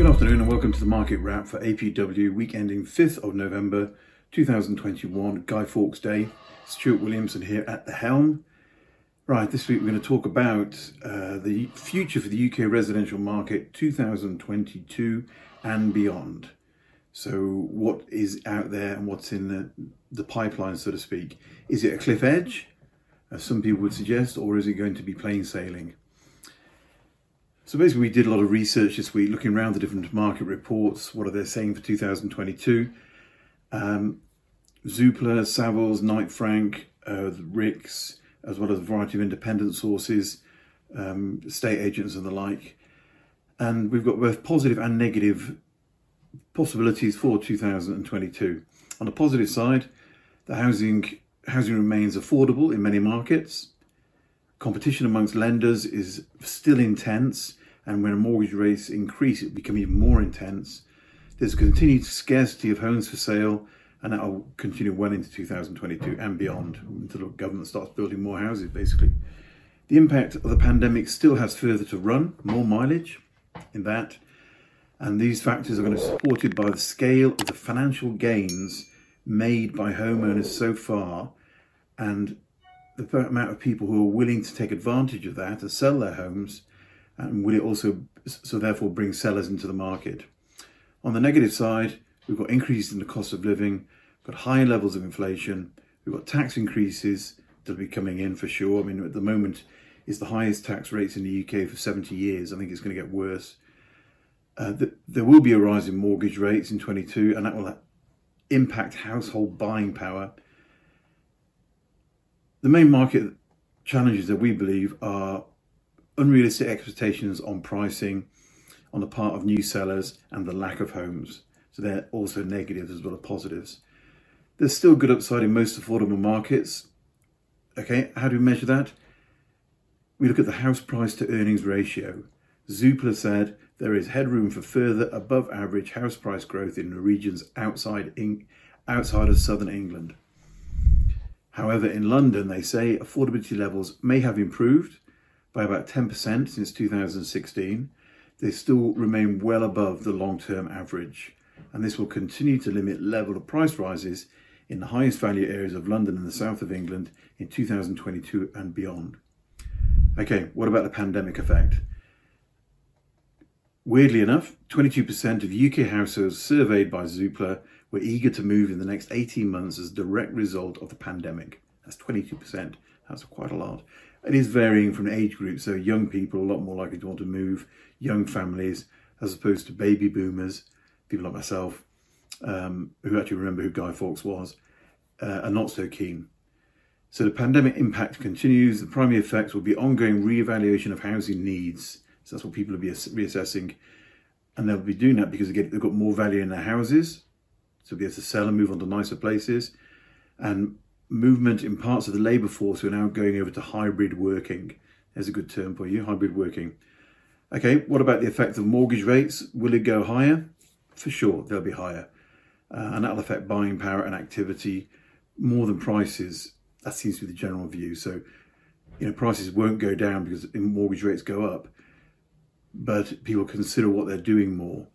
Good afternoon and welcome to the market wrap for APW week ending 5th of November 2021, Guy Fawkes Day. Stuart Williamson here at the helm. Right, this week we're going to talk about uh, the future for the UK residential market 2022 and beyond. So, what is out there and what's in the, the pipeline, so to speak? Is it a cliff edge, as some people would suggest, or is it going to be plain sailing? So basically, we did a lot of research this week, looking around the different market reports. What are they saying for 2022? Um, Zoopla, Savills, Knight Frank, uh, RICS, as well as a variety of independent sources, um, estate agents, and the like. And we've got both positive and negative possibilities for 2022. On the positive side, the housing housing remains affordable in many markets. Competition amongst lenders is still intense and when mortgage rates increase, it become even more intense. There's a continued scarcity of homes for sale, and that will continue well into 2022 and beyond until the government starts building more houses, basically. The impact of the pandemic still has further to run, more mileage in that, and these factors are going to be supported by the scale of the financial gains made by homeowners so far and the amount of people who are willing to take advantage of that to sell their homes and will it also so therefore bring sellers into the market? On the negative side, we've got increases in the cost of living, got high levels of inflation, we've got tax increases that'll be coming in for sure. I mean, at the moment, it's the highest tax rates in the UK for 70 years. I think it's going to get worse. Uh, the, there will be a rise in mortgage rates in 22, and that will impact household buying power. The main market challenges that we believe are unrealistic expectations on pricing on the part of new sellers and the lack of homes. So they're also negatives as well as positives. There's still good upside in most affordable markets. Okay, how do we measure that? We look at the house price to earnings ratio. Zoopla said there is headroom for further above average house price growth in the regions outside, in, outside of southern England. However, in London, they say affordability levels may have improved by about 10% since 2016, they still remain well above the long term average. And this will continue to limit level of price rises in the highest value areas of London and the south of England in 2022 and beyond. Okay, what about the pandemic effect? Weirdly enough, 22% of UK households surveyed by Zoopla were eager to move in the next 18 months as a direct result of the pandemic. That's 22%. That's quite a lot. It is varying from age group, so young people are a lot more likely to want to move, young families, as opposed to baby boomers, people like myself, um, who actually remember who Guy Fawkes was, uh, are not so keen. So the pandemic impact continues. The primary effects will be ongoing re-evaluation of housing needs. So that's what people will be reassessing. And they'll be doing that because again, they've got more value in their houses. So be able to sell and move on to nicer places. And movement in parts of the labour force who are now going over to hybrid working. There's a good term for you, hybrid working. Okay, what about the effect of mortgage rates? Will it go higher? For sure, they'll be higher. Uh, and that'll affect buying power and activity more than prices. That seems to be the general view. So, you know, prices won't go down because mortgage rates go up, but people consider what they're doing more.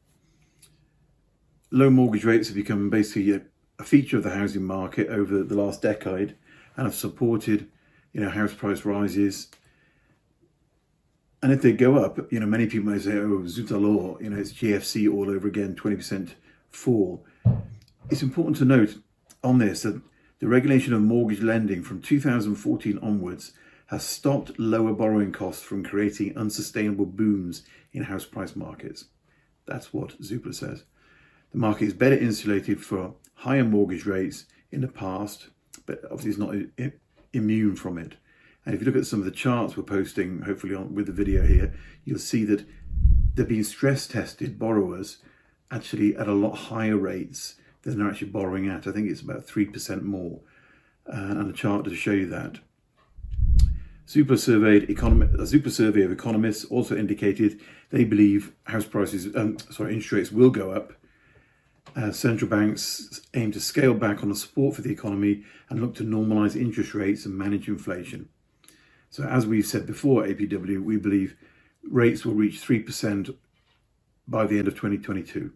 Low mortgage rates have become basically a a feature of the housing market over the last decade and have supported, you know, house price rises. And if they go up, you know, many people may say, oh, Zuta law, you know, it's GFC all over again, 20% fall. It's important to note on this that the regulation of mortgage lending from 2014 onwards has stopped lower borrowing costs from creating unsustainable booms in house price markets. That's what Zoopla says. The market is better insulated for higher mortgage rates in the past, but obviously it's not immune from it. And if you look at some of the charts we're posting, hopefully on with the video here, you'll see that they're being stress tested borrowers actually at a lot higher rates than they're actually borrowing at. I think it's about 3% more. Uh, and a chart to show you that. Zoopla surveyed economy, a Zoopla survey of economists also indicated they believe house prices, um, sorry, interest rates will go up uh, central banks aim to scale back on the support for the economy and look to normalise interest rates and manage inflation. So, as we've said before, APW, we believe rates will reach 3% by the end of 2022,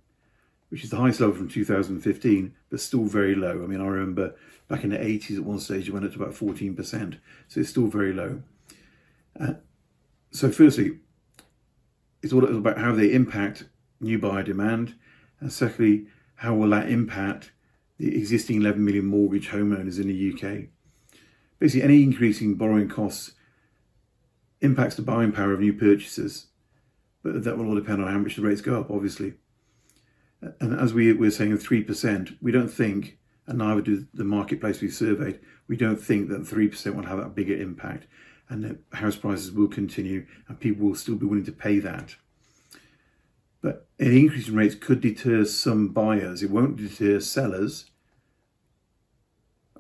which is the highest level from 2015, but still very low. I mean, I remember back in the 80s at one stage it went up to about 14%, so it's still very low. Uh, so, firstly, it's all about how they impact new buyer demand, and secondly, how will that impact the existing 11 million mortgage homeowners in the UK? Basically, any increasing borrowing costs impacts the buying power of new purchasers, but that will all depend on how much the rates go up, obviously. And as we were saying, 3%, we don't think, and neither do the marketplace we surveyed, we don't think that 3% will have that bigger impact and that house prices will continue and people will still be willing to pay that. But an increase in rates could deter some buyers. It won't deter sellers.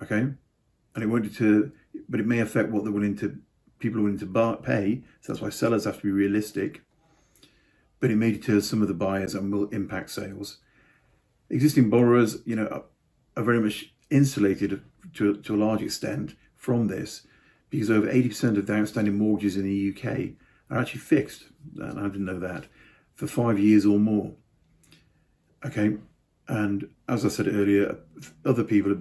Okay? And it won't deter, but it may affect what they're willing to, people are willing to buy, pay. So that's why sellers have to be realistic. But it may deter some of the buyers and will impact sales. Existing borrowers, you know, are, very much insulated to, to a large extent from this because over 80% of the outstanding mortgages in the UK are actually fixed. And I didn't know that for five years or more. Okay, and as I said earlier, other people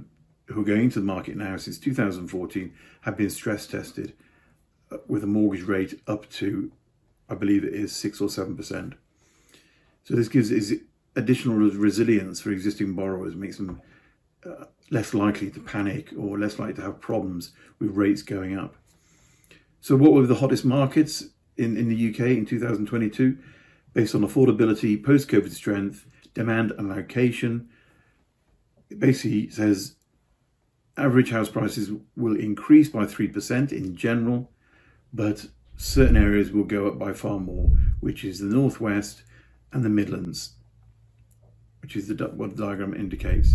who are going into the market now since 2014 have been stress tested with a mortgage rate up to, I believe it is six or seven percent. So this gives is additional resilience for existing borrowers, makes them uh, less likely to panic or less likely to have problems with rates going up. So, what were the hottest markets in, in the UK in 2022? Based on affordability, post COVID strength, demand, and location. It basically says average house prices will increase by 3% in general, but certain areas will go up by far more, which is the Northwest and the Midlands, which is the, what the diagram indicates.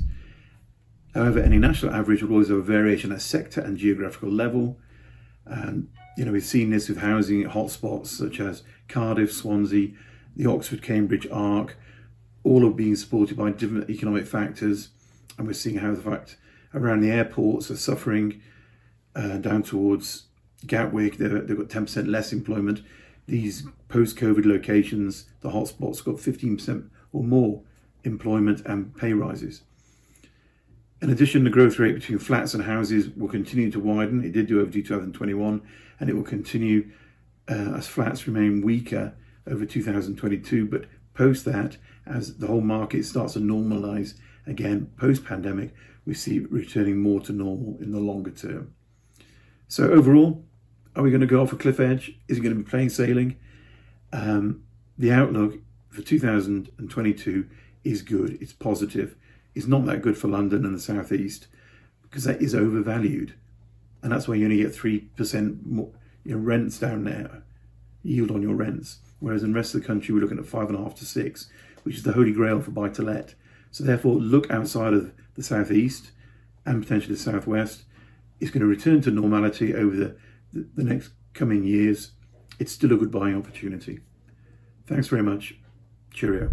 However, any national average will always have a variation at sector and geographical level. And, you know, we've seen this with housing hotspots such as Cardiff, Swansea, the Oxford Cambridge arc, all are being supported by different economic factors. And we're seeing how the fact around the airports are suffering uh, down towards Gatwick, they've, got 10% less employment. These post COVID locations, the hotspots, got 15% or more employment and pay rises. In addition, the growth rate between flats and houses will continue to widen. It did do over 2021, and it will continue uh, as flats remain weaker over 2022. But post that, as the whole market starts to normalize again post pandemic, we see returning more to normal in the longer term. So, overall, are we going to go off a cliff edge? Is it going to be plain sailing? Um, the outlook for 2022 is good, it's positive. It's not that good for London and the southeast because that is overvalued. And that's why you only get 3% more, your rents down there, yield on your rents whereas in the rest of the country we're looking at five and a half to six, which is the holy grail for buy to let. So therefore, look outside of the southeast and potentially the southwest. It's going to return to normality over the, the, the next coming years. It's still a good buying opportunity. Thanks very much. Cheerio.